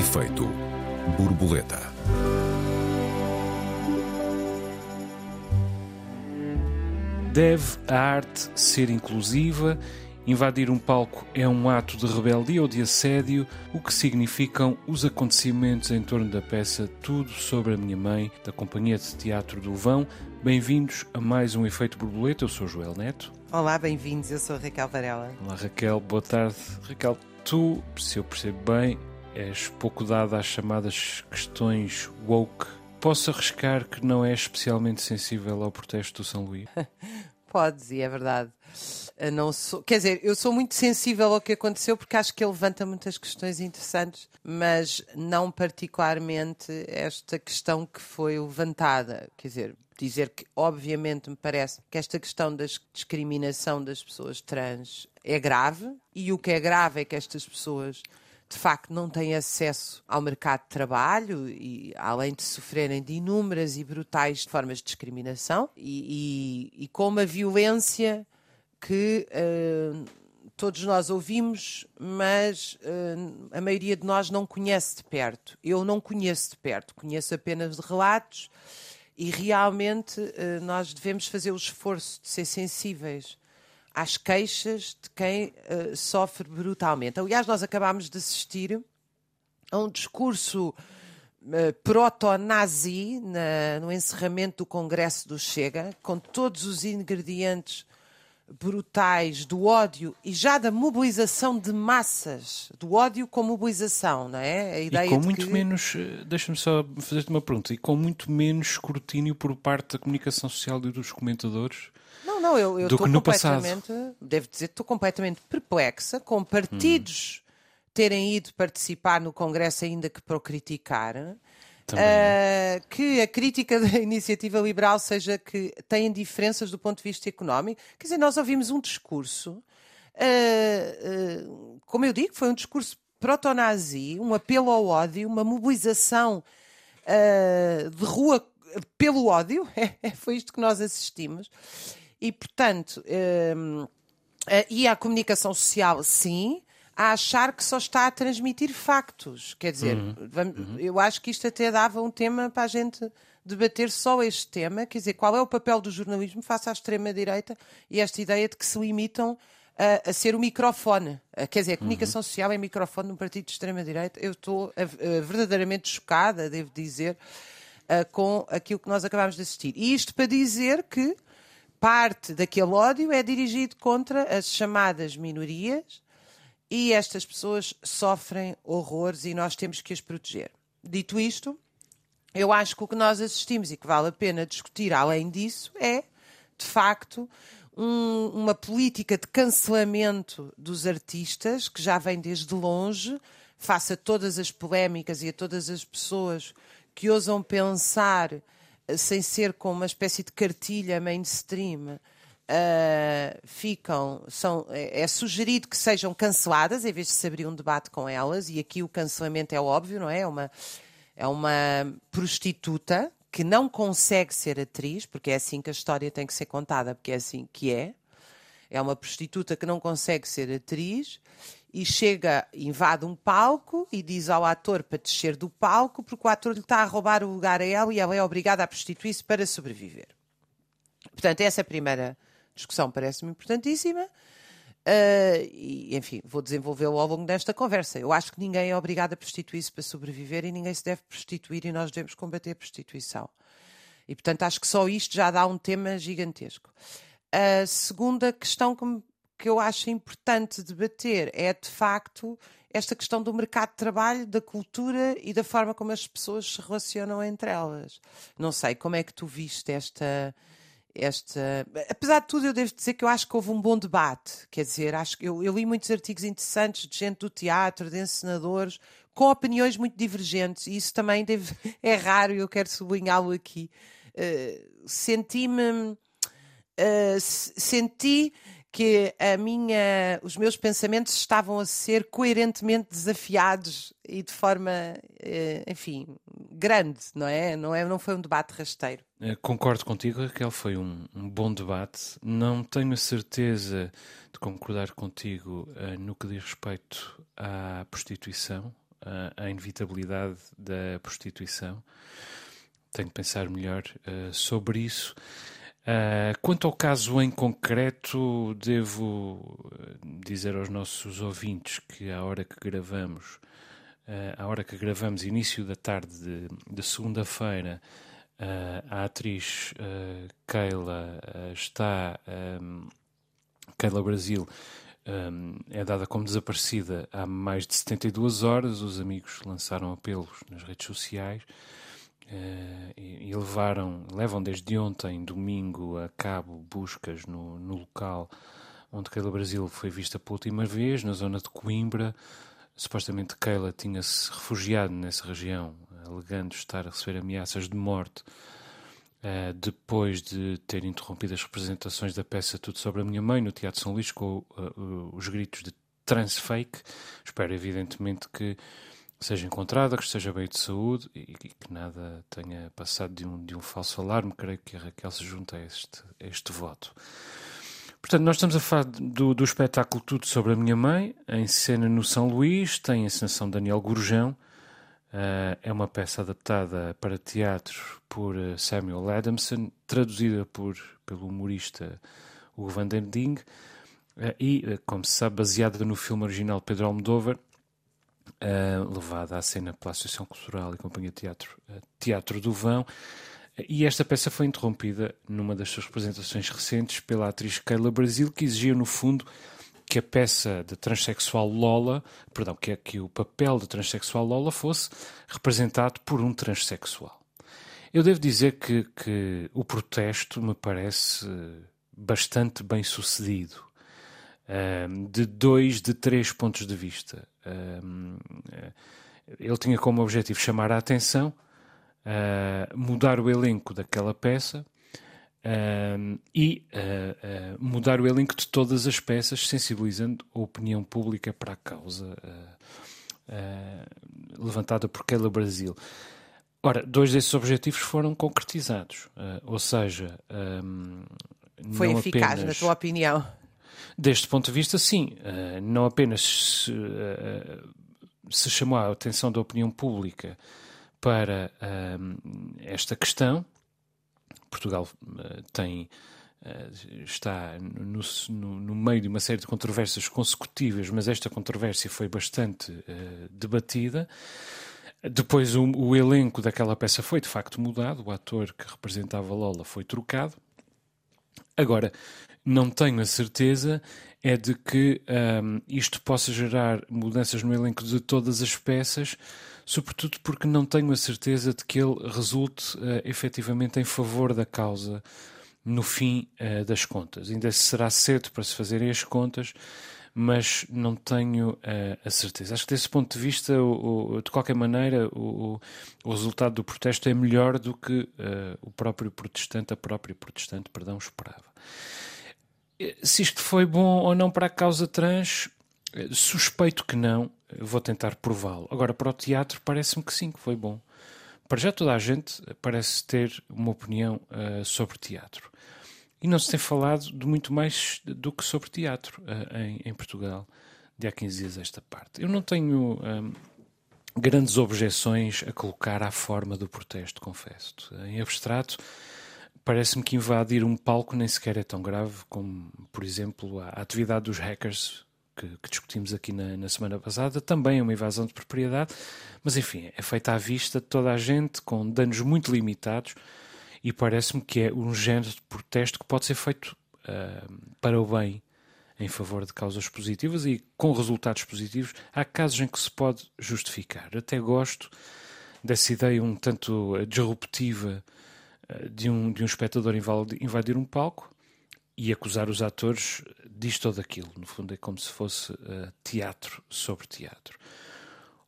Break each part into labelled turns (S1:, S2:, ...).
S1: Efeito borboleta.
S2: Deve a arte ser inclusiva? Invadir um palco é um ato de rebeldia ou de assédio? O que significam os acontecimentos em torno da peça Tudo sobre a Minha Mãe, da Companhia de Teatro do Vão? Bem-vindos a mais um Efeito Borboleta. Eu sou Joel Neto.
S3: Olá, bem-vindos. Eu sou Raquel Varela.
S2: Olá, Raquel. Boa tarde. Raquel, tu, se eu percebo bem, és pouco dada às chamadas questões woke. Posso arriscar que não és especialmente sensível ao protesto do São Luís?
S3: Podes, e é verdade. Eu não sou, quer dizer, eu sou muito sensível ao que aconteceu porque acho que ele levanta muitas questões interessantes, mas não particularmente esta questão que foi levantada. Quer dizer, dizer que, obviamente, me parece que esta questão da discriminação das pessoas trans é grave, e o que é grave é que estas pessoas de facto não têm acesso ao mercado de trabalho e além de sofrerem de inúmeras e brutais formas de discriminação e, e, e com uma violência que uh, todos nós ouvimos, mas uh, a maioria de nós não conhece de perto. Eu não conheço de perto, conheço apenas de relatos e realmente uh, nós devemos fazer o esforço de ser sensíveis às queixas de quem uh, sofre brutalmente. Aliás, nós acabámos de assistir a um discurso uh, proto-nazi no encerramento do Congresso do Chega, com todos os ingredientes brutais do ódio e já da mobilização de massas, do ódio com mobilização, não é?
S2: A ideia e com muito que... menos, eh, deixa-me só fazer-te uma pergunta, e com muito menos escrutínio por parte da comunicação social e dos comentadores
S3: não, não, eu, estou completamente, passado. devo dizer, estou completamente perplexa com partidos hum. terem ido participar no Congresso ainda que para o criticar. Uh, que a crítica da iniciativa liberal seja que têm diferenças do ponto de vista económico. Quer dizer, nós ouvimos um discurso, uh, uh, como eu digo, foi um discurso proto-nazi, um apelo ao ódio, uma mobilização de rua pelo ódio, é, foi isto que nós assistimos. E, portanto, um, e a comunicação social, sim, a achar que só está a transmitir factos. Quer dizer, uhum. Vamos, uhum. eu acho que isto até dava um tema para a gente debater só este tema, quer dizer, qual é o papel do jornalismo face à extrema-direita e esta ideia de que se limitam a, a ser o microfone. Quer dizer, a comunicação uhum. social é microfone de um partido de extrema-direita. Eu estou verdadeiramente chocada, devo dizer, com aquilo que nós acabámos de assistir. E isto para dizer que parte daquele ódio é dirigido contra as chamadas minorias e estas pessoas sofrem horrores e nós temos que as proteger. Dito isto, eu acho que o que nós assistimos e que vale a pena discutir além disso é, de facto, um, uma política de cancelamento dos artistas que já vem desde longe, face a todas as polémicas e a todas as pessoas que ousam pensar sem ser com uma espécie de cartilha mainstream, Uh, ficam, são, é, é, sugerido que sejam canceladas em vez de se abrir um debate com elas, e aqui o cancelamento é óbvio, não é? É uma, é uma prostituta que não consegue ser atriz, porque é assim que a história tem que ser contada, porque é assim que é. É uma prostituta que não consegue ser atriz e chega, invade um palco e diz ao ator para descer do palco porque o ator lhe está a roubar o lugar a ela e ela é obrigada a prostituir-se para sobreviver. Portanto, essa primeira discussão, parece-me importantíssima. Uh, e, enfim, vou desenvolvê-lo ao longo desta conversa. Eu acho que ninguém é obrigado a prostituir-se para sobreviver e ninguém se deve prostituir e nós devemos combater a prostituição. E, portanto, acho que só isto já dá um tema gigantesco. A segunda questão que me que eu acho importante debater é, de facto, esta questão do mercado de trabalho, da cultura e da forma como as pessoas se relacionam entre elas. Não sei, como é que tu viste esta. Esta... Apesar de tudo, eu devo dizer que eu acho que houve um bom debate. Quer dizer, acho que eu, eu li muitos artigos interessantes de gente do teatro, de encenadores, com opiniões muito divergentes, e isso também deve... é raro e eu quero sublinhá-lo aqui. Uh, Senti-me. Uh, senti que a minha, os meus pensamentos estavam a ser coerentemente desafiados e de forma, eh, enfim, grande, não é? Não, é, não foi um debate rasteiro.
S2: Eh, concordo contigo, Raquel, foi um, um bom debate. Não tenho a certeza de concordar contigo uh, no que diz respeito à prostituição. à, à inevitabilidade da prostituição. Tenho que pensar melhor uh, sobre isso. Uh, quanto ao caso em concreto, devo dizer aos nossos ouvintes que à hora que gravamos, uh, hora que gravamos, início da tarde de, de segunda-feira, uh, a atriz Keila está, um, Keila Brasil, um, é dada como desaparecida há mais de 72 horas. Os amigos lançaram apelos nas redes sociais uh, e, e, levaram, levam desde ontem, domingo, a cabo buscas no, no local onde Keila Brasil foi vista pela última vez, na zona de Coimbra. Supostamente Keila tinha-se refugiado nessa região, alegando estar a receber ameaças de morte Uh, depois de ter interrompido as representações da peça Tudo sobre a Minha Mãe no Teatro São Luís com uh, os gritos de transfake. Espero, evidentemente, que seja encontrada, que esteja bem de saúde e, que nada tenha passado de um, de um falso alarme. Creio que a Raquel se junta a este, a este voto. Portanto, nós estamos a falar do, do espetáculo Tudo sobre a Minha Mãe, em cena no São Luís, tem a encenação de Daniel Gurjão. Uh, é uma peça adaptada para teatro por eh, Samuel Adamson, traduzida por, pelo humorista Hugo van den Ding, uh, e, como se sabe, baseada no filme original Pedro Almodóvar, levada à cena pela Associação Cultural e Companhia Teatro Teatro do Vão. E esta peça foi interrompida numa das suas representações recentes pela atriz Keila Brasil, que exigia, no fundo, que a peça de transexual Lola, perdão, que, é, que o papel de transexual Lola fosse representado por um transexual. Eu devo dizer que, que o protesto me parece bastante bem sucedido, um, de dois, de três pontos de vista. Um, ele tinha como objetivo chamar a atenção, uh, mudar o elenco daquela peça e uh, uh, mudar o elenco de todas as peças, sensibilizando a opinião pública para a causa levantada por Keila Brasil. Ora, dois desses objetivos foram concretizados, ou seja,
S3: foi eficaz, apenas, na tua opinião?
S2: Deste ponto de vista, sim. não apenas se, se chamou a atenção da opinião pública para esta questão, Portugal uh, tem uh, está no, no, no, meio de uma série de controvérsias consecutivas, mas esta controvérsia foi bastante uh, debatida. Depois o, o, elenco daquela peça foi de facto mudado, o ator que representava Lola foi trocado. Agora, não tenho a certeza é de que um, isto possa gerar mudanças no elenco de todas as peças, sobretudo porque não tenho a certeza de que ele resulte uh, efetivamente em favor da causa no fim uh, das contas. Ainda será cedo para se fazerem as contas, mas não tenho uh, a certeza. Acho que desse ponto de vista, o, o, de qualquer maneira, o, o, resultado do protesto é melhor do que uh, o próprio protestante, a própria protestante, perdão, esperava. Se isto foi bom ou não para a causa trans, suspeito que não, vou tentar prová-lo. Agora, para o teatro, parece-me que sim, que foi bom. Para já toda a gente parece ter uma opinião uh, sobre teatro. E não se tem falado de muito mais do que sobre teatro uh, em, em, Portugal, de há 15 dias esta parte. Eu não tenho um, grandes objeções a colocar à forma do protesto, confesso. Em abstrato, parece-me que invadir um palco nem sequer é tão grave como, por exemplo, a atividade dos hackers que, que discutimos aqui na, na, semana passada, também é uma invasão de propriedade, mas enfim, é feita à vista de toda a gente, com danos muito limitados, e parece-me que é um género de protesto que pode ser feito uh, para o bem, em favor de causas positivas e com resultados positivos. Há casos em que se pode justificar. Até gosto dessa ideia um tanto disruptiva de um, de um espectador invadir um palco e acusar os atores disto ou daquilo. No fundo, é como se fosse uh, teatro sobre teatro.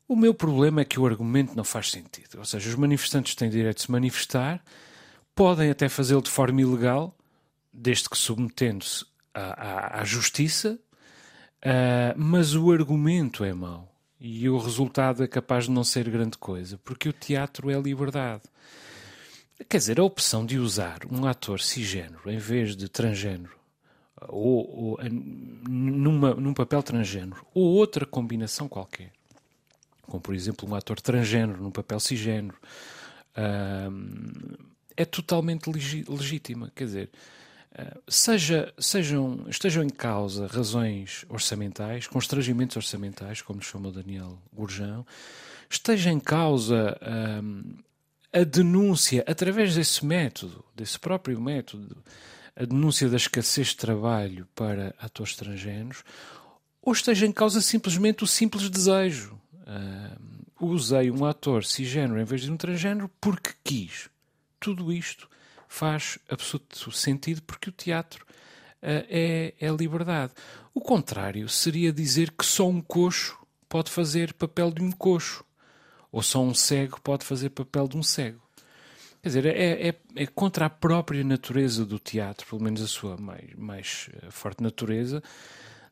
S2: O meu problema é que o argumento não faz sentido. Ou seja, os manifestantes têm direito de se manifestar, podem até fazê-lo de forma ilegal, desde que submetendo-se à, à, à, justiça, uh, mas o argumento é mau. E o resultado é capaz de não ser grande coisa, porque o teatro é liberdade. Quer dizer, a opção de usar um ator cisgênero em vez de transgênero, ou, ou numa, num papel transgênero, ou outra combinação qualquer, como por exemplo um ator transgênero num papel cisgênero, é totalmente legítima. Quer dizer, ah, seja, sejam, estejam em causa razões orçamentais, constrangimentos orçamentais, como lhe chamou Daniel Gurjão, esteja em causa a denúncia, através desse método, desse próprio método, a denúncia da escassez de trabalho para atores estrangeiros, ou esteja em causa simplesmente o simples desejo. Uh, usei um ator cisgênero em vez de um transgênero porque quis. Tudo isto faz absoluto sentido porque o teatro uh, é, é liberdade. O contrário seria dizer que só um coxo pode fazer papel de um coxo, ou só um cego pode fazer papel de um cego. Quer dizer, é, é, é, contra a própria natureza do teatro, pelo menos a sua mais, mais eh, forte natureza,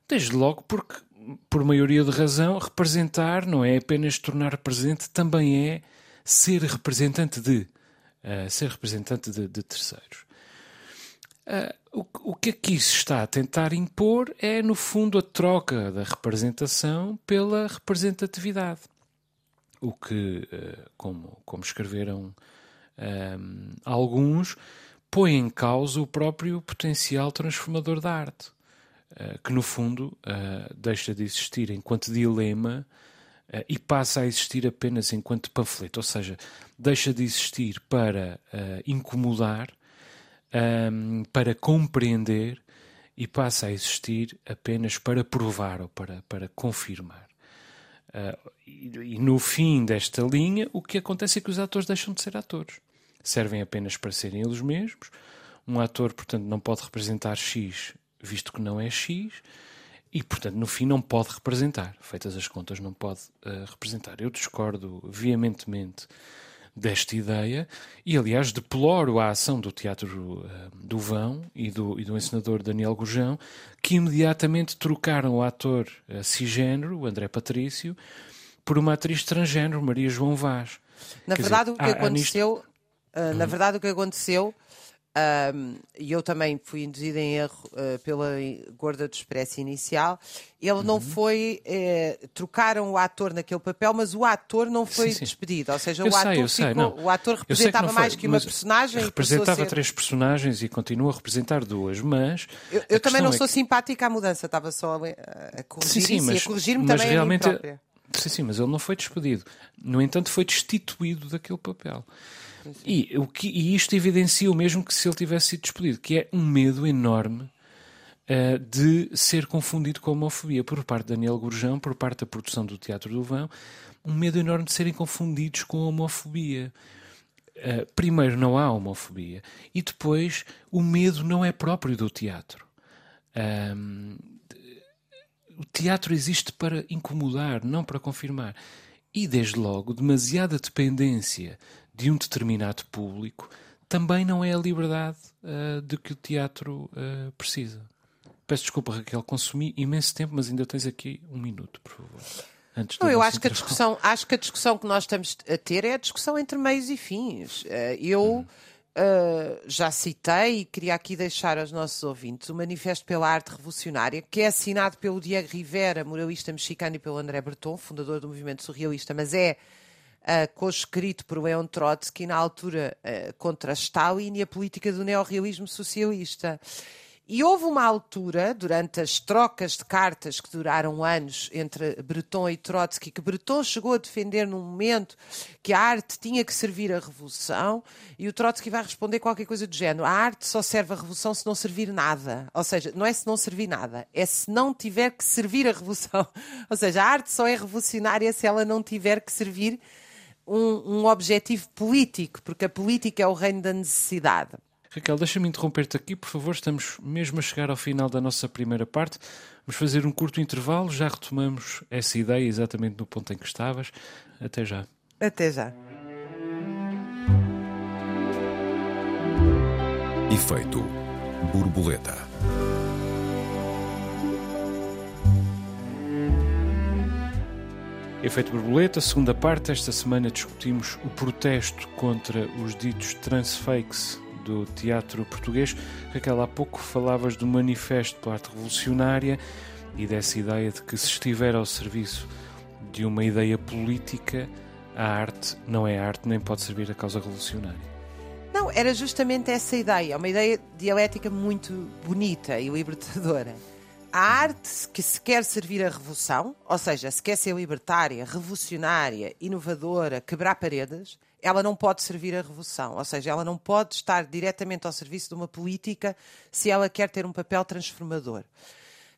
S2: desde logo porque, por maioria de razão, representar não é apenas tornar presente, também é ser representante de. Uh, ser representante de, de terceiros. Uh, o, o que aqui se está a tentar impor é, no fundo, a troca da representação pela representatividade. O que, uh, como, como escreveram um, alguns põem em causa o próprio potencial transformador da arte, uh, que no fundo uh, deixa de existir enquanto dilema uh, e passa a existir apenas enquanto panfleto, ou seja, deixa de existir para incomodar, um, para compreender e passa a existir apenas para provar ou para, para confirmar. Uh, e, e, no fim desta linha, o que acontece é que os atores deixam de ser atores servem apenas para serem eles mesmos. Um ator, portanto, não pode representar X, visto que não é X, e, portanto, no fim não pode representar. Feitas as contas, não pode uh, representar. Eu discordo veementemente desta ideia e, aliás, deploro a ação do Teatro uh, do Vão e do, e do encenador Daniel Gurjão, que imediatamente trocaram o ator uh, cisgênero, o André Patrício, por uma atriz transgênero, Maria João Vaz.
S3: Na Quer verdade, dizer, o que há, aconteceu. Há nisto Uh, na verdade, o que aconteceu, e eu também fui induzida em erro uh, pela gorda do expresso inicial, ele uhum. não foi. Eh, trocaram o ator naquele papel, mas o ator não foi sim, sim. despedido. Ou seja, eu o, sei, ator ficou, o ator representava que mais que uma personagem.
S2: Representava ser... três personagens e continua a representar duas, mas.
S3: Eu, eu também não é sou que... simpática à mudança, estava só a, a corrigir sim, sim, mas, e a corrigir-me também realmente, a mim própria.
S2: Sim, sim, mas ele não foi despedido. No entanto, foi destituído daquele papel. E, o que, e isto evidencia o mesmo que se ele tivesse sido despedido, que é um medo enorme uh, de ser confundido com homofobia por parte de Daniel Gurjão, por parte da produção do Teatro do Vão, um medo enorme de serem confundidos com homofobia. Uh, primeiro, não há homofobia, e depois, o medo não é próprio do teatro. Um, o teatro existe para incomodar, não para confirmar. E, desde logo, demasiada dependência de um determinado público também não é a liberdade uh, de que o teatro uh, precisa. Peço desculpa, Raquel, consumi imenso tempo, mas ainda tens aqui um minuto, por favor.
S3: Antes não, eu acho que, a discussão, acho que a discussão que nós estamos a ter é a discussão entre meios e fins. Uh, eu hum. já citei e queria aqui deixar aos nossos ouvintes o Manifesto pela Arte Revolucionária, que é assinado pelo Diego Rivera, muralista mexicano, e pelo André Breton, fundador do movimento surrealista, mas é uh, conscrito por Leon Trotsky, na altura uh, contra Stalin e a política do neorrealismo socialista. E houve uma altura, durante as trocas de cartas que duraram anos entre Breton e Trotsky, que Breton chegou a defender num momento que a arte tinha que servir à revolução, e o Trotsky vai responder qualquer coisa do género: a arte só serve à revolução se não servir nada. Ou seja, não é se não servir nada, é se não tiver que servir à revolução. Ou seja, a arte só é revolucionária se ela não tiver que servir um, um objetivo político, porque a política é o reino da necessidade.
S2: Raquel, deixa-me interromper-te aqui, por favor. Estamos mesmo a chegar ao final da nossa primeira parte. Vamos fazer um curto intervalo, já retomamos essa ideia exatamente no ponto em que estavas. Até já.
S3: Até já.
S1: Efeito borboleta.
S2: Efeito Borboleta, segunda parte. Esta semana discutimos o protesto contra os ditos transfakes do teatro português. Raquel, há pouco falavas do manifesto pela arte revolucionária e dessa ideia de que se estiver ao serviço de uma ideia política, a arte não é arte nem pode servir a causa revolucionária.
S3: Não, era justamente essa ideia, uma ideia dialética muito bonita e libertadora. A arte que se quer servir a revolução, ou seja, se quer ser libertária, revolucionária, inovadora, quebrar paredes, ela não pode servir a revolução, ou seja, ela não pode estar diretamente ao serviço de uma política se ela quer ter um papel transformador.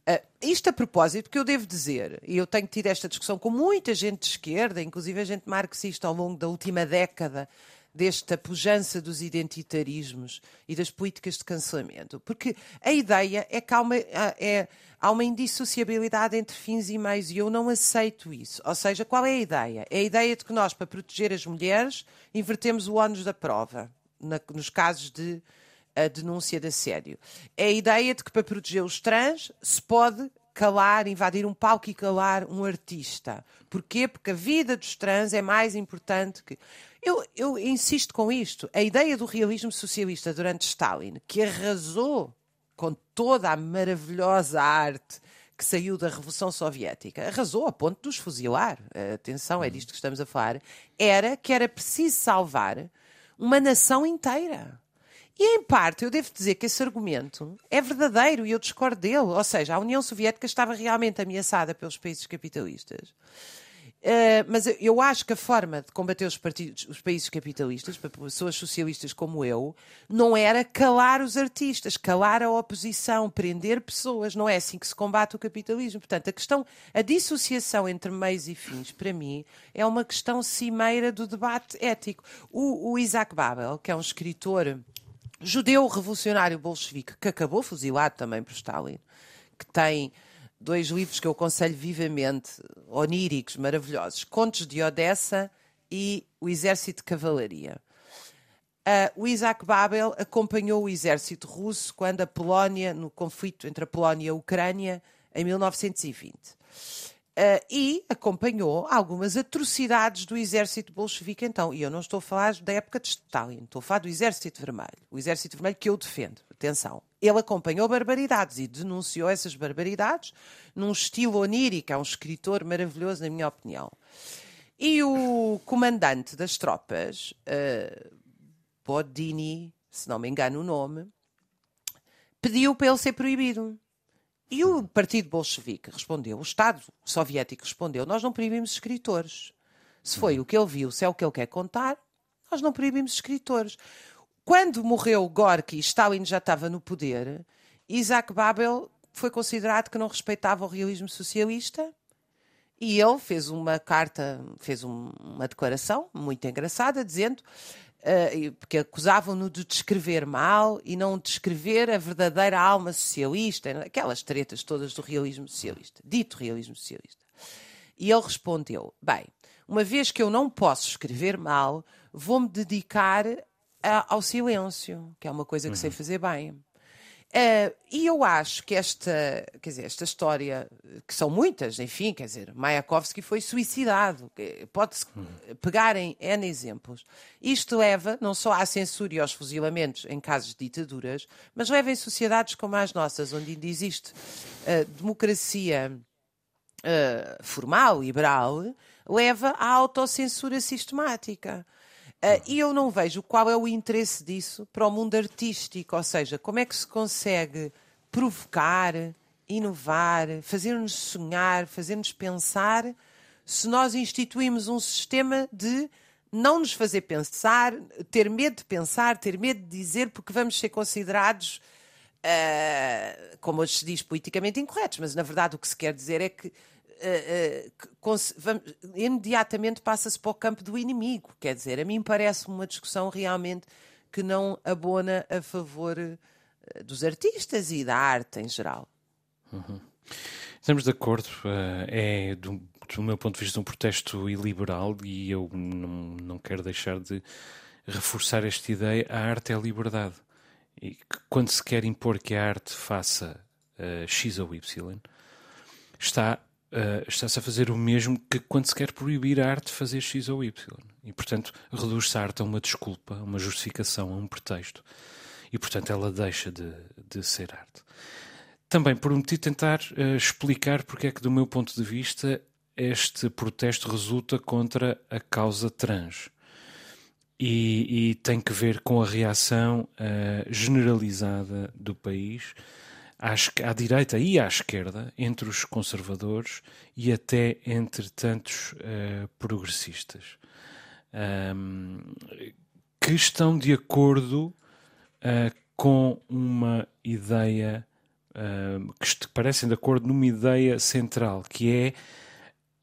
S3: Uh, isto a propósito, que eu devo dizer, e eu tenho tido esta discussão com muita gente de esquerda, inclusive a gente marxista ao longo da última década, desta pujança dos identitarismos e das políticas de cancelamento. Porque a ideia é que há uma, é, há uma indissociabilidade entre fins e meios e eu não aceito isso. Ou seja, qual é a ideia? É a ideia de que nós, para proteger as mulheres, invertemos o ónus da prova, na, nos casos de a denúncia de assédio. É a ideia de que para proteger os trans se pode calar, invadir um palco e calar um artista. Porquê? Porque a vida dos trans é mais importante que. Eu, eu insisto com isto. A ideia do realismo socialista durante Stalin, que arrasou com toda a maravilhosa arte que saiu da Revolução Soviética, arrasou a ponto de os fuzilar. Atenção, é disto que estamos a falar. Era que era preciso salvar uma nação inteira. E em parte eu devo dizer que esse argumento é verdadeiro e eu discordo dele. Ou seja, a União Soviética estava realmente ameaçada pelos países capitalistas. Uh, mas eu acho que a forma de combater os, partidos, os países capitalistas, para pessoas socialistas como eu, não era calar os artistas, calar a oposição, prender pessoas. Não é assim que se combate o capitalismo. Portanto, a questão, a dissociação entre meios e fins, para mim, é uma questão cimeira do debate ético. O, o Isaac Babel, que é um escritor judeu revolucionário bolchevique, que acabou fuzilado também por Stalin, que tem dois livros que eu aconselho vivamente, oníricos, maravilhosos: Contos de Odessa e O Exército de Cavalaria. Uh, o Isaac Babel acompanhou o exército russo quando a Polónia, no conflito entre a Polónia e a Ucrânia, em 1920. Uh, e acompanhou algumas atrocidades do exército bolchevique então. E eu não estou a falar da época de Stalin, estou a falar do exército vermelho. O exército vermelho que eu defendo. Atenção. Ele acompanhou barbaridades e denunciou essas barbaridades num estilo onírico. É um escritor maravilhoso, na minha opinião. E o comandante das tropas, uh, Bodini, se não me engano o nome, pediu para ele ser proibido. E o Partido Bolchevique respondeu, o Estado Soviético respondeu: Nós não proibimos escritores. Se foi o que ele viu, se é o que ele quer contar, nós não proibimos escritores. Quando morreu Gorky Stalin já estava no poder, Isaac Babel foi considerado que não respeitava o realismo socialista e ele fez uma carta, fez um, uma declaração muito engraçada, dizendo uh, porque acusavam-no de descrever mal e não descrever a verdadeira alma socialista, aquelas tretas todas do realismo socialista, dito realismo socialista. E ele respondeu: Bem, uma vez que eu não posso escrever mal, vou-me dedicar a, ao silêncio, que é uma coisa que uhum. sei fazer bem. Uh, e eu acho que esta, quer dizer, esta história, que são muitas, enfim, quer dizer, Mayakovsky foi suicidado, pode-se pegar em N exemplos. Isto leva não só à censura e aos fuzilamentos em casos de ditaduras, mas leva em sociedades como as nossas, onde ainda existe uh, democracia uh, formal, liberal, leva à autocensura sistemática. Uh, e eu não vejo qual é o interesse disso para o mundo artístico, ou seja, como é que se consegue provocar, inovar, fazer-nos sonhar, fazer-nos pensar, se nós instituímos um sistema de não nos fazer pensar, ter medo de pensar, ter medo de dizer, porque vamos ser considerados, uh, como hoje se diz, politicamente incorretos, mas na verdade o que se quer dizer é que imediatamente passa-se para o campo do inimigo. Quer dizer, a mim parece uma discussão realmente que não abona a favor uh, dos artistas e da arte em geral.
S2: Uhum. Estamos de acordo. É, do, do, meu ponto de vista, um protesto iliberal e eu não, não quero deixar de reforçar esta ideia. A arte é a liberdade. E quando se quer impor que a arte faça uh, X ou Y, está uh, está-se a fazer o mesmo que quando se quer proibir a arte de fazer X ou Y. E, portanto, reduz-se a arte a uma desculpa, a uma justificação, a um pretexto. E, portanto, ela deixa de, de ser arte. Também prometi tentar uh, explicar porque é que, do meu ponto de vista, este protesto resulta contra a causa trans. E, e tem que ver com a reação uh, generalizada do país à, à, direita e à esquerda, entre os conservadores e até entre tantos uh, progressistas, um, que estão de acordo uh, com uma ideia, uh, que parecem de acordo numa ideia central, que é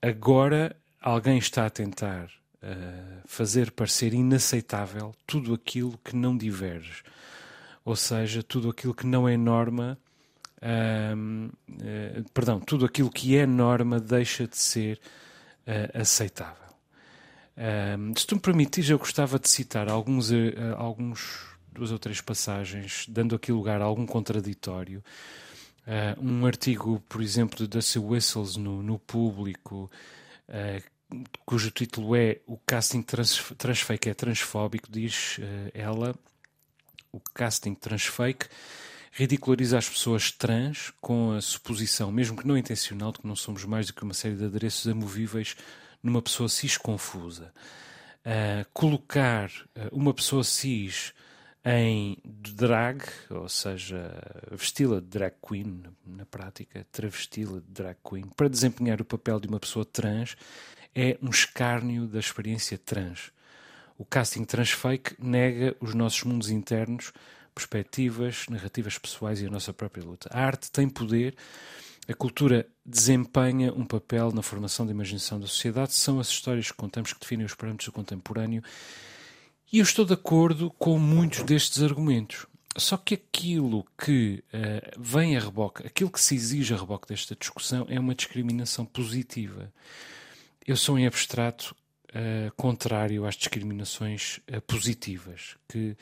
S2: agora alguém está a tentar uh, fazer parecer inaceitável tudo aquilo que não diverge. Ou seja, tudo aquilo que não é norma, uh, perdão, tudo aquilo que é norma deixa de ser aceitável. se tu me permitires, eu gostava de citar alguns, alguns duas ou três passagens, dando aqui lugar a algum contraditório. Um artigo, por exemplo, de Dusty Whistles no, no Público, cujo título é O casting trans, transfake é transfóbico, diz uh, ela, o casting transfake ridiculariza as pessoas trans com a suposição, mesmo que não intencional, de que não somos mais do que uma série de adereços amovíveis numa pessoa cis confusa. colocar uma pessoa cis em drag, ou seja, vesti-la de drag queen, na prática, travesti-la de drag queen, para desempenhar o papel de uma pessoa trans, é um escárnio da experiência trans. O casting transfake nega os nossos mundos internos, perspectivas, narrativas pessoais e a nossa própria luta. A arte tem poder, a cultura desempenha um papel na formação da imaginação da sociedade, são as histórias que contamos que definem os parâmetros do contemporâneo e eu estou de acordo com muitos destes argumentos. Só que aquilo que uh, vem a reboque, aquilo que se exige a reboque desta discussão é uma discriminação positiva. Eu sou em abstrato uh, contrário às discriminações uh, positivas, que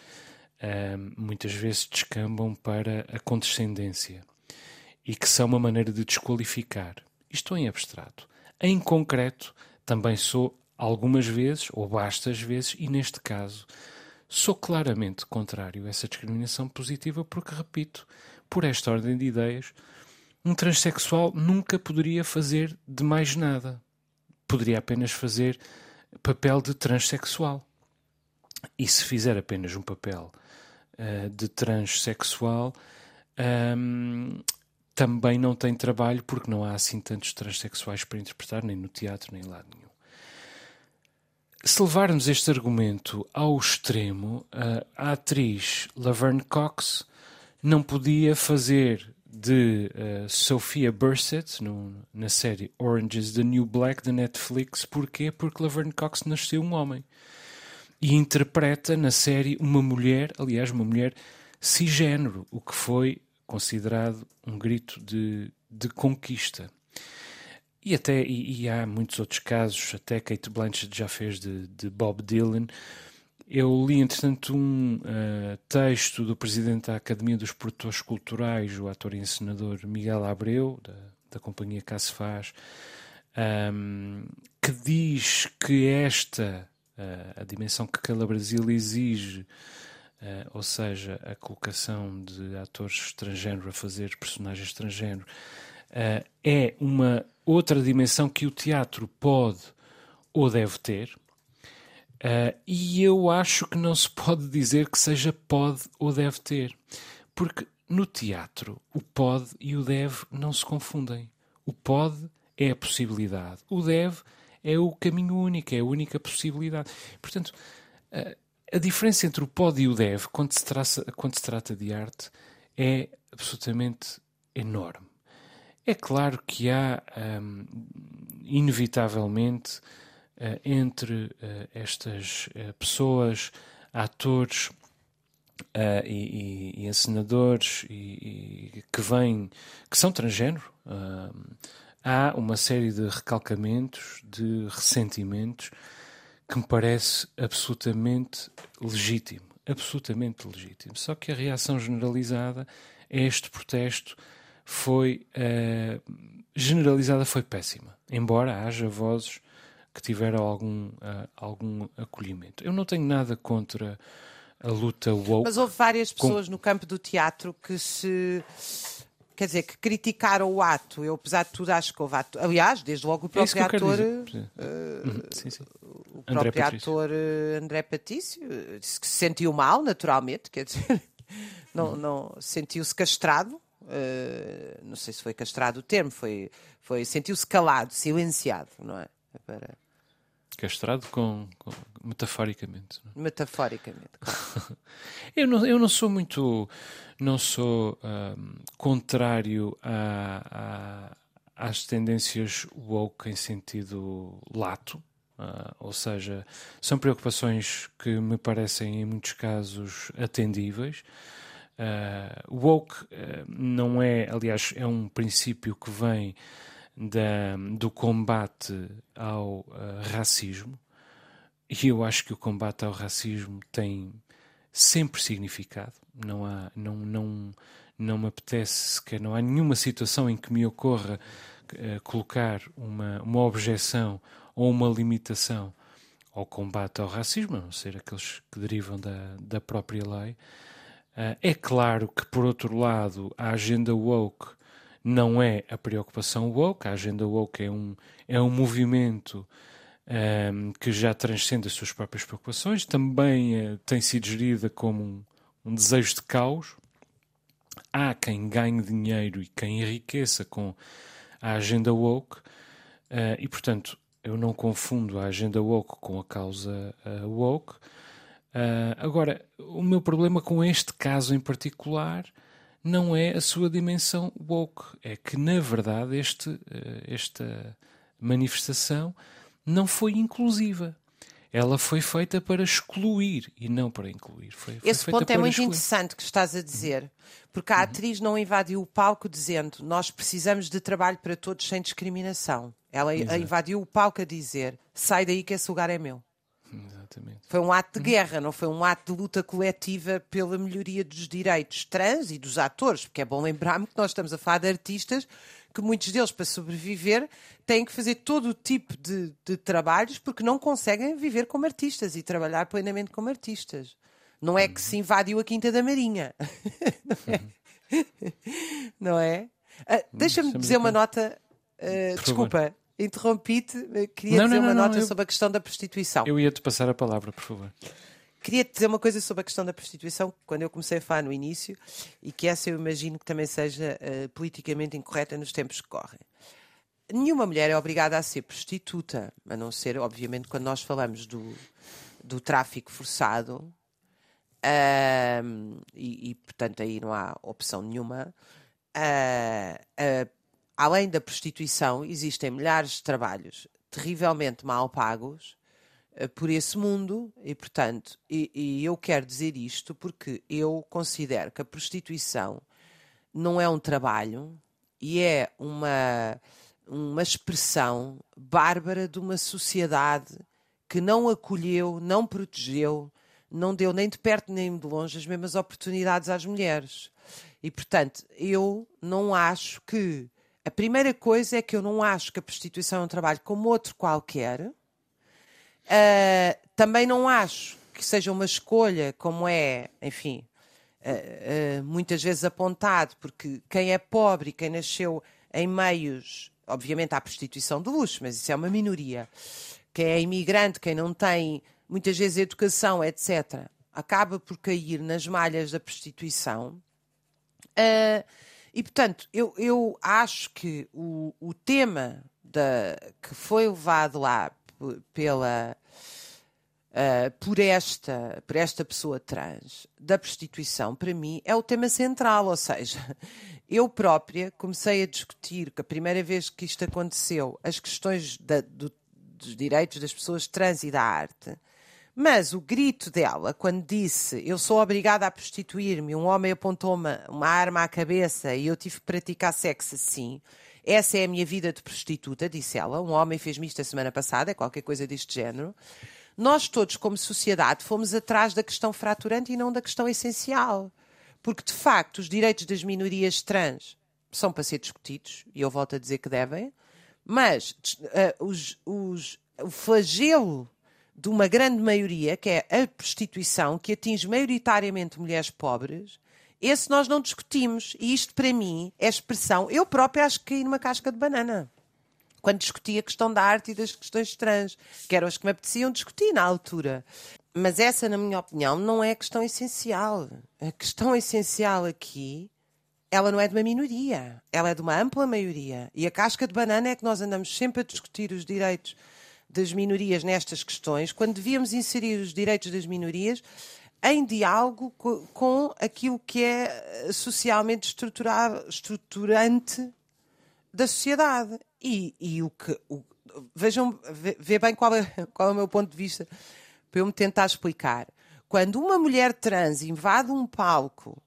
S2: muitas vezes descambam para a condescendência e que são uma maneira de desqualificar. Isto em abstrato. Em concreto, também sou algumas vezes, ou bastas vezes, e neste caso, sou claramente contrário a essa discriminação positiva, porque, repito, por esta ordem de ideias, um transexual nunca poderia fazer de mais nada. Poderia apenas fazer papel de transexual. E se fizer apenas um papel uh, de transexual, um, também não tem trabalho, porque não há assim tantos transexuais para interpretar, nem no teatro, nem em lado nenhum. Se levarmos este argumento ao extremo, a atriz Laverne Cox não podia fazer de uh, Sophia Bursett no, na série Orange is the New Black da Netflix. Porquê? Porque Laverne Cox nasceu um homem e interpreta na série uma mulher, aliás, uma mulher cisgênero, o que foi considerado um grito de, de conquista. E até e, e, há muitos outros casos, até Kate Blanchett já fez de, de Bob Dylan. Eu li, entretanto, um uh, texto do presidente da Academia dos Produtores Culturais, o ator e encenador Miguel Abreu, da, da companhia Caso Faz, um, que diz que esta, a dimensão que Cala Brasil exige, ou seja, a colocação de atores estrangeiros a fazer personagens estrangeiros, é uma outra dimensão que o teatro pode ou deve ter. E eu acho que não se pode dizer que seja pode ou deve ter, porque no teatro o pode e o deve não se confundem. O pode é a possibilidade, o deve é o caminho único, é a única possibilidade. Portanto, a diferença entre o pode e o deve, quando se, traça, quando se trata de arte, é absolutamente enorme. É claro que há, um, inevitavelmente, uh, entre uh, estas uh, pessoas, atores e, e, e, encenadores e, e, que vêm, que são transgênero, hum, há uma série de recalcamentos, de ressentimentos, que me parece absolutamente legítimo. Absolutamente legítimo. Só que a reação generalizada a este protesto foi uh, generalizada, foi péssima. Embora haja vozes que tiveram algum, uh, algum acolhimento. Eu não tenho nada contra a luta woke.
S3: Mas houve várias pessoas com... no campo do teatro que se quer dizer, que criticaram o ato. Eu, apesar de tudo, acho que houve ato. Aliás, desde logo o é próprio é ator. Uh, sim, sim. O André próprio Patrício. ator uh, André Patício disse que se sentiu mal, naturalmente, quer dizer, não, não sentiu-se castrado. Uh, não sei se foi castrado o termo, foi, foi sentiu-se calado, silenciado, não é?
S2: Para... Castrado com, com metaforicamente.
S3: Não? É? Metaforicamente. Claro.
S2: eu, não, eu não sou muito, não sou um, contrário a, a, às tendências woke em sentido lato. Uh, ou seja, são preocupações que me parecem em muitos casos atendíveis. Uh, woke uh, não é, aliás, é um princípio que vem da, do combate ao uh, racismo, e eu acho que o combate ao racismo tem sempre significado. Não há, não, não, não me apetece sequer, não há nenhuma situação em que me ocorra uh, colocar uma, uma objeção ou uma limitação ao combate ao racismo, a não ser aqueles que derivam da, da própria lei. Uh, é claro que, por outro lado, a agenda woke não é a preocupação woke, a agenda woke é um, é um movimento um, ehm, que já transcende as suas próprias preocupações, também uh, tem sido gerida como um, um, desejo de caos. Há quem ganhe dinheiro e quem enriqueça com a agenda woke, uh, e portanto eu não confundo a agenda woke com a causa uh, woke. agora, o meu problema com este caso em particular não é a sua dimensão woke. É que, na verdade, este, eh, esta manifestação não foi inclusiva. Ela foi feita para excluir e não para incluir. Foi,
S3: foi Esse ponto é muito excluir. interessante que estás a dizer, porque a uhum. atriz não invadiu o palco dizendo nós precisamos de trabalho para todos sem discriminação. Ela Exato. invadiu o palco a dizer sai daí que esse lugar é meu. Exatamente. Foi um ato de guerra, não foi um ato de luta coletiva pela melhoria dos direitos trans e dos atores, porque é bom lembrar-me que nós estamos a falar de artistas que muitos deles, para sobreviver, têm que fazer todo o tipo de, de trabalhos porque não conseguem viver como artistas e trabalhar plenamente como artistas. Não é que se invadiu a Quinta da Marinha. não é? Uh, Deixa-me dizer uma nota. Uh, desculpa. Favor interrompi-te, queria não, dizer não, uma não, nota eu... sobre a questão da prostituição.
S2: Eu ia-te passar a palavra, por favor.
S3: Queria-te dizer uma coisa sobre a questão da prostituição, quando eu comecei a falar no início, e que essa eu imagino que também seja uh, politicamente incorreta nos tempos que correm. Nenhuma mulher é obrigada a ser prostituta, a não ser, obviamente, quando nós falamos do, do tráfico forçado, e, e, portanto aí não há opção nenhuma. Uh, além da prostituição, existem milhares de trabalhos terrivelmente mal pagos uh, por esse mundo e, portanto, e, e, eu quero dizer isto porque eu considero que a prostituição não é um trabalho e é uma, uma expressão bárbara de uma sociedade que não acolheu, não protegeu, não deu nem de perto nem de longe as mesmas oportunidades às mulheres. E, portanto, eu não acho que a primeira coisa é que eu não acho que a prostituição é um trabalho como outro qualquer. Uh, também não acho que seja uma escolha como é, enfim, uh, uh, muitas vezes apontado, porque quem é pobre quem nasceu em meios, obviamente há prostituição de luxo, mas isso é uma minoria. Quem é imigrante, quem não tem muitas vezes educação, etc., acaba por cair nas malhas da prostituição. Uh, e, portanto, eu, eu acho que o, o tema da, que foi levado lá pela, uh, por, esta, por esta pessoa trans da prostituição, para mim, é o tema central. Ou seja, eu própria comecei a discutir, que a primeira vez que isto aconteceu, as questões da, do, dos direitos das pessoas trans e da arte mas o grito dela, quando disse eu sou obrigada a prostituir-me, um homem apontou-me uma arma à cabeça e eu tive que praticar sexo assim, essa é a minha vida de prostituta, disse ela. Um homem fez-me isto a semana passada, é qualquer coisa deste género. Nós todos, como sociedade, fomos atrás da questão fraturante e não da questão essencial. Porque, de facto, os direitos das minorias trans são para ser discutidos, e eu volto a dizer que devem, mas uh, os, os, o flagelo de uma grande maioria, que é a prostituição, que atinge maioritariamente mulheres pobres, Esse nós não discutimos. E isto, para mim, é expressão. Eu própria acho que caí numa casca de banana. Quando discuti a questão da arte e das questões trans, que eram as que me apeteciam discutir na altura. Mas essa, na minha opinião, não é a questão essencial. A questão essencial aqui, ela não é de uma minoria, ela é de uma ampla maioria. E a casca de banana é que nós andamos sempre a discutir os direitos das minorias nestas questões, quando devíamos inserir os direitos das minorias em diálogo com aquilo que é socialmente estruturante da sociedade. E, e o que. O, vejam, vê, bem qual é, qual é o meu ponto de vista para eu me tentar explicar. Quando uma mulher trans invade um palco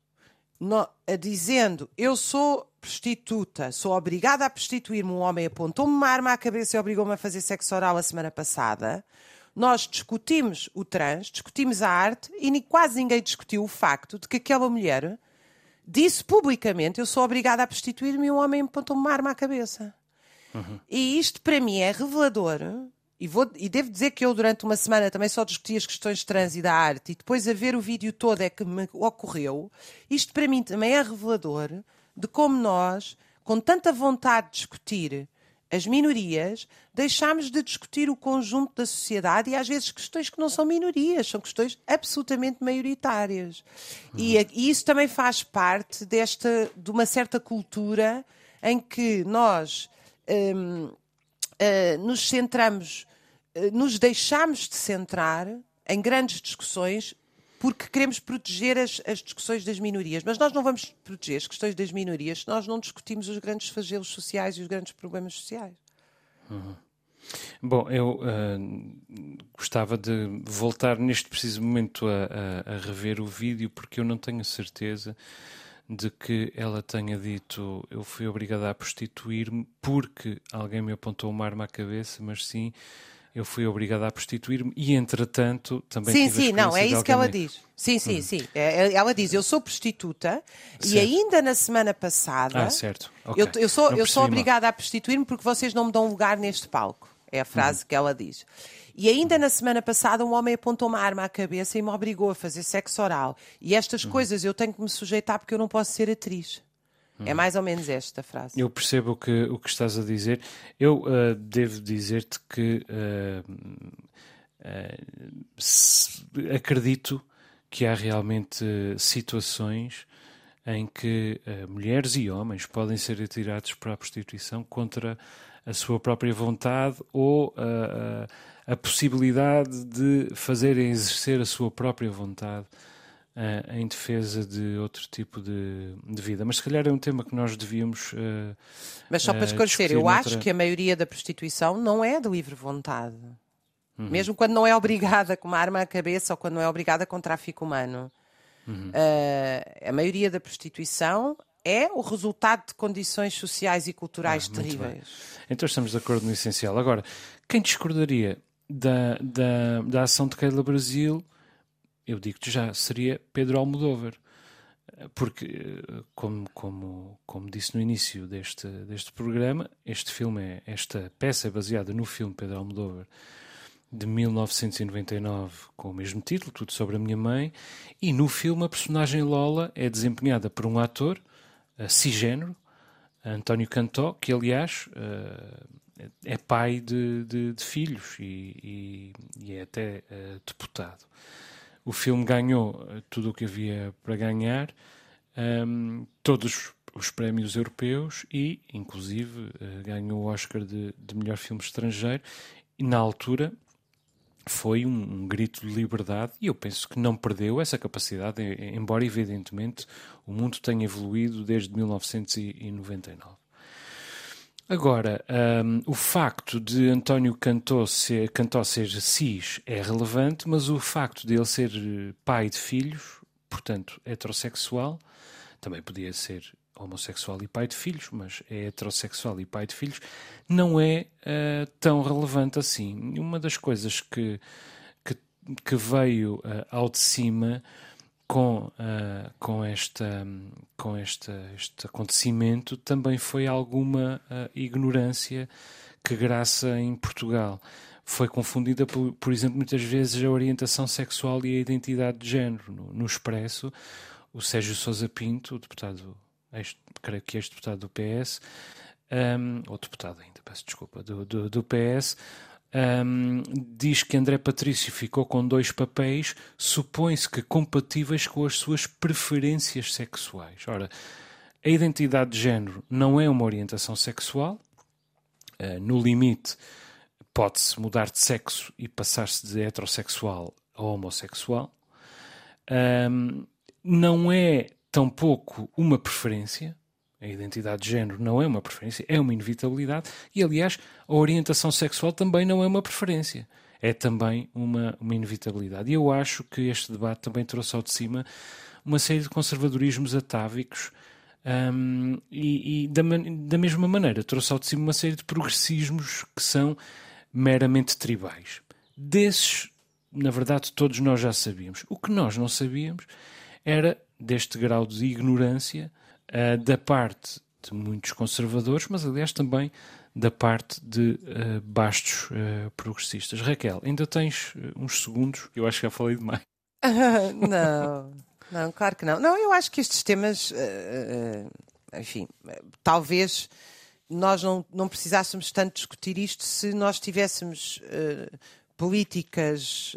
S3: no, a, dizendo eu sou prostituta, sou obrigada a prostituir-me, um homem apontou-me uma arma à cabeça e obrigou-me a fazer sexo oral a semana passada, nós discutimos o trans, discutimos a arte e quase ninguém discutiu o facto de que aquela mulher disse publicamente: Eu sou obrigada a prostituir-me e um homem apontou-me uma arma à cabeça. Uhum. E isto para mim é revelador. E, vou, e devo dizer que eu, durante uma semana, também só discuti as questões trans e da arte, e depois a ver o vídeo todo é que me ocorreu. Isto para mim também é revelador de como nós, com tanta vontade de discutir as minorias, deixámos de discutir o conjunto da sociedade e às vezes questões que não são minorias, são questões absolutamente maioritárias. Uhum. E, e, isso também faz parte desta, de uma certa cultura em que nós um, uh, eh, nos centramos, nos deixamos de centrar em grandes discussões porque queremos proteger as, as, discussões das minorias. Mas nós não vamos proteger as questões das minorias se nós não discutimos os grandes flagelos sociais e os grandes problemas sociais.
S2: Uhum. Bom, eu uh, gostava de voltar neste preciso momento a, a, a, rever o vídeo porque eu não tenho certeza de que ela tenha dito eu fui obrigada a prostituir-me porque alguém me apontou uma arma à cabeça, mas sim eu fui obrigada a prostituir-me e, entretanto, também
S3: Sim, sim, não, é isso que ela diz. Sim, sim, uhum. sim. É, é, ela diz, eu sou prostituta certo. e ainda na semana passada...
S2: Ah, certo. Okay.
S3: Eu, eu, sou, eu sou obrigada a prostituir-me porque vocês não me dão lugar neste palco. É a frase uhum. que ela diz. E ainda na semana passada um homem apontou uma arma à cabeça e me obrigou a fazer sexo oral. E estas uhum. coisas eu tenho que me sujeitar porque eu não posso ser atriz. É mais ou menos esta frase.
S2: Eu percebo o que, o que estás a dizer. Eu uh, devo dizer-te que uh, uh, acredito que há realmente situações em que mulheres e homens podem ser atirados para a prostituição contra a sua própria vontade ou a possibilidade de fazerem exercer a sua própria vontade uh, em defesa de outro tipo de, de, vida. Mas se calhar é um tema que nós devíamos. Uh,
S3: Mas só para esclarecer, eu noutra... acho que a maioria da prostituição não é de livre vontade. Uhum. Mesmo quando não é obrigada com uma arma à cabeça ou quando não é obrigada com tráfico humano. Uhum. Uh, a maioria da prostituição é o resultado de condições sociais e culturais ah, terríveis.
S2: Então estamos de acordo no essencial. Agora, quem discordaria da, da, da ação de Keila Brasil eu digo-te já, seria Pedro Almodóvar. Porque, como, como, como disse no início deste, deste programa, este filme é, esta peça é baseada no filme Pedro Almodóvar de 1999 com o mesmo título, Tudo sobre a Minha Mãe, e no filme a personagem Lola é desempenhada por um ator uh, cisgênero, António Cantó, que aliás uh, é pai de, de, de filhos e, e, e, é até uh, deputado. O filme ganhou eh, tudo o que havia para ganhar, um, todos os prémios europeus e, inclusive, uh, ganhou o Oscar de, de, melhor filme estrangeiro. E, na altura, foi um, um, grito de liberdade e eu penso que não perdeu essa capacidade, embora, evidentemente, o mundo tenha evoluído desde 1999. Agora, um, o facto de António Cantó ser, Cantó ser cis é relevante, mas o facto de ele ser eh, pai de filhos, portanto heterossexual, também podia ser homossexual e pai de filhos, mas é heterossexual e pai de filhos, não é uh, tão relevante assim. Uma das coisas que, que, que veio uh, ao de cima com, uh, com, esta, com esta, este acontecimento também foi alguma uh, ignorância que graça em Portugal. Foi confundida, por, por exemplo, muitas vezes a orientação sexual e a identidade de género. No, no Expresso, o Sérgio Sousa Pinto, o deputado, este, creio que este deputado do PS, um, ou deputado ainda, peço desculpa, do, do, do PS, um, diz que André Patrício ficou com dois papéis, supõe-se que compatíveis com as suas preferências sexuais. Ora, a identidade de género não é uma orientação sexual, uh, no limite pode-se mudar de sexo e passar-se de heterossexual a homossexual. Um, não é tampouco uma preferência, a identidade de género não é uma preferência, é uma inevitabilidade. E, aliás, a orientação sexual também não é uma preferência, é também uma, uma inevitabilidade. E eu acho que este debate também trouxe ao de cima uma série de conservadorismos atávicos um, e, e da, da, mesma maneira trouxe ao de cima uma série de progressismos que são meramente tribais. Desses, na verdade, todos nós já sabíamos. O que nós não sabíamos era deste grau de ignorância uh, da parte de muitos conservadores, mas aliás também da parte de uh, bastos uh, progressistas. Raquel, ainda tens uns segundos, eu acho que já falei demais.
S3: não, não, claro que não. Não, eu acho que estes temas, enfim, talvez nós não, não precisássemos tanto discutir isto se nós tivéssemos políticas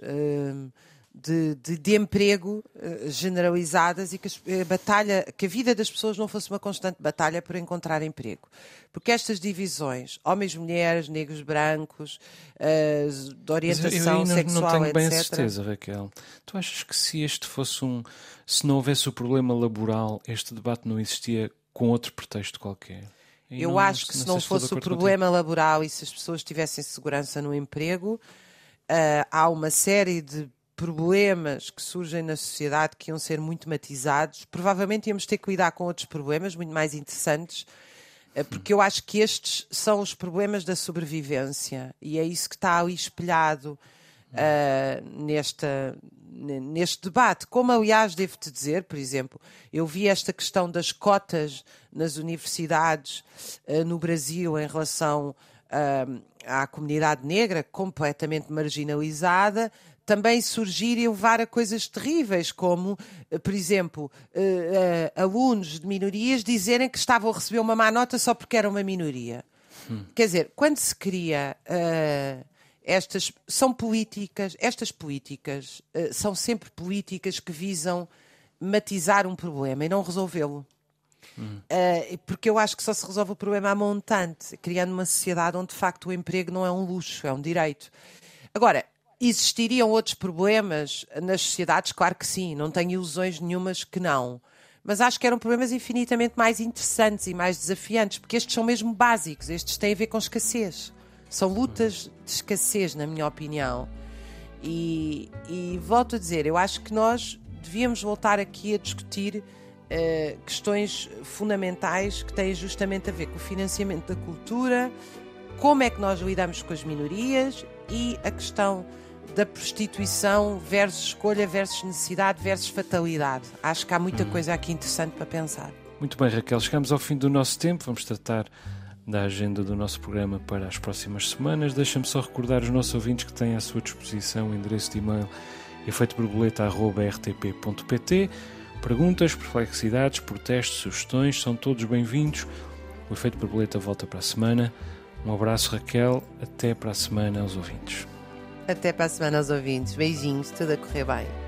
S3: de, de, de emprego uh, generalizadas e que a batalha, que a vida das pessoas não fosse uma constante batalha por encontrar emprego. Porque estas divisões, homens, mulheres, negros, brancos, uh, de orientação
S2: eu, eu
S3: sexual,
S2: não tenho
S3: etc.
S2: bem a certeza, Raquel. Tu achas que se este fosse um, se não houvesse o problema laboral, este debate não existia com outro pretexto qualquer?
S3: E eu não, acho que se não, fosse o problema contigo. laboral e se as pessoas tivessem segurança no emprego, uh, há uma série de problemas que surgem na sociedade que iam ser muito matizados, provavelmente íamos ter que lidar com outros problemas muito mais interessantes, eh, porque eu acho que estes são os problemas da sobrevivência e é isso que está ali espelhado uh, nesta, neste debate. Como, aliás, devo-te dizer, por exemplo, eu vi esta questão das cotas nas universidades uh, no Brasil em relação uh, à comunidade negra, completamente marginalizada também surgir e levar a coisas terríveis, como, eh, por exemplo, uh, uh, alunos de minorias dizerem que estavam a receber uma má nota só porque era uma minoria. Hum. Quer dizer, quando se cria uh, estas. São políticas, estas políticas são sempre políticas que visam matizar um problema e não resolvê-lo. Hum. porque eu acho que só se resolve o problema a montante, criando uma sociedade onde de facto o emprego não é um luxo, é um direito. Agora, Existiriam outros problemas nas sociedades? Claro que sim, não tenho ilusões nenhumas que não. Mas acho que eram problemas infinitamente mais interessantes e mais desafiantes, porque estes são mesmo básicos, estes têm a ver com escassez. São lutas de escassez, na minha opinião. E, e volto a dizer, eu acho que nós devíamos voltar aqui a discutir uh, questões fundamentais que têm justamente a ver com o financiamento da cultura, como é que nós lidamos com as minorias e a questão da prostituição versus escolha versus necessidade versus fatalidade. Acho que há muita hum. coisa aqui interessante para pensar.
S2: Muito bem, Raquel. Chegamos ao fim do nosso tempo. Vamos tratar da agenda do nosso programa para as próximas semanas. Deixa-me só recordar os nossos ouvintes que têm à sua disposição o endereço de e-mail efeitoborboleta.rtp.pt Perguntas, perplexidades, protestos, sugestões, são todos bem-vindos. O Efeito Borboleta volta para a semana. Um abraço, Raquel. Até para a semana aos ouvintes.
S3: Até para a semana aos ouvintes. Beijinhos, tudo a correr bem.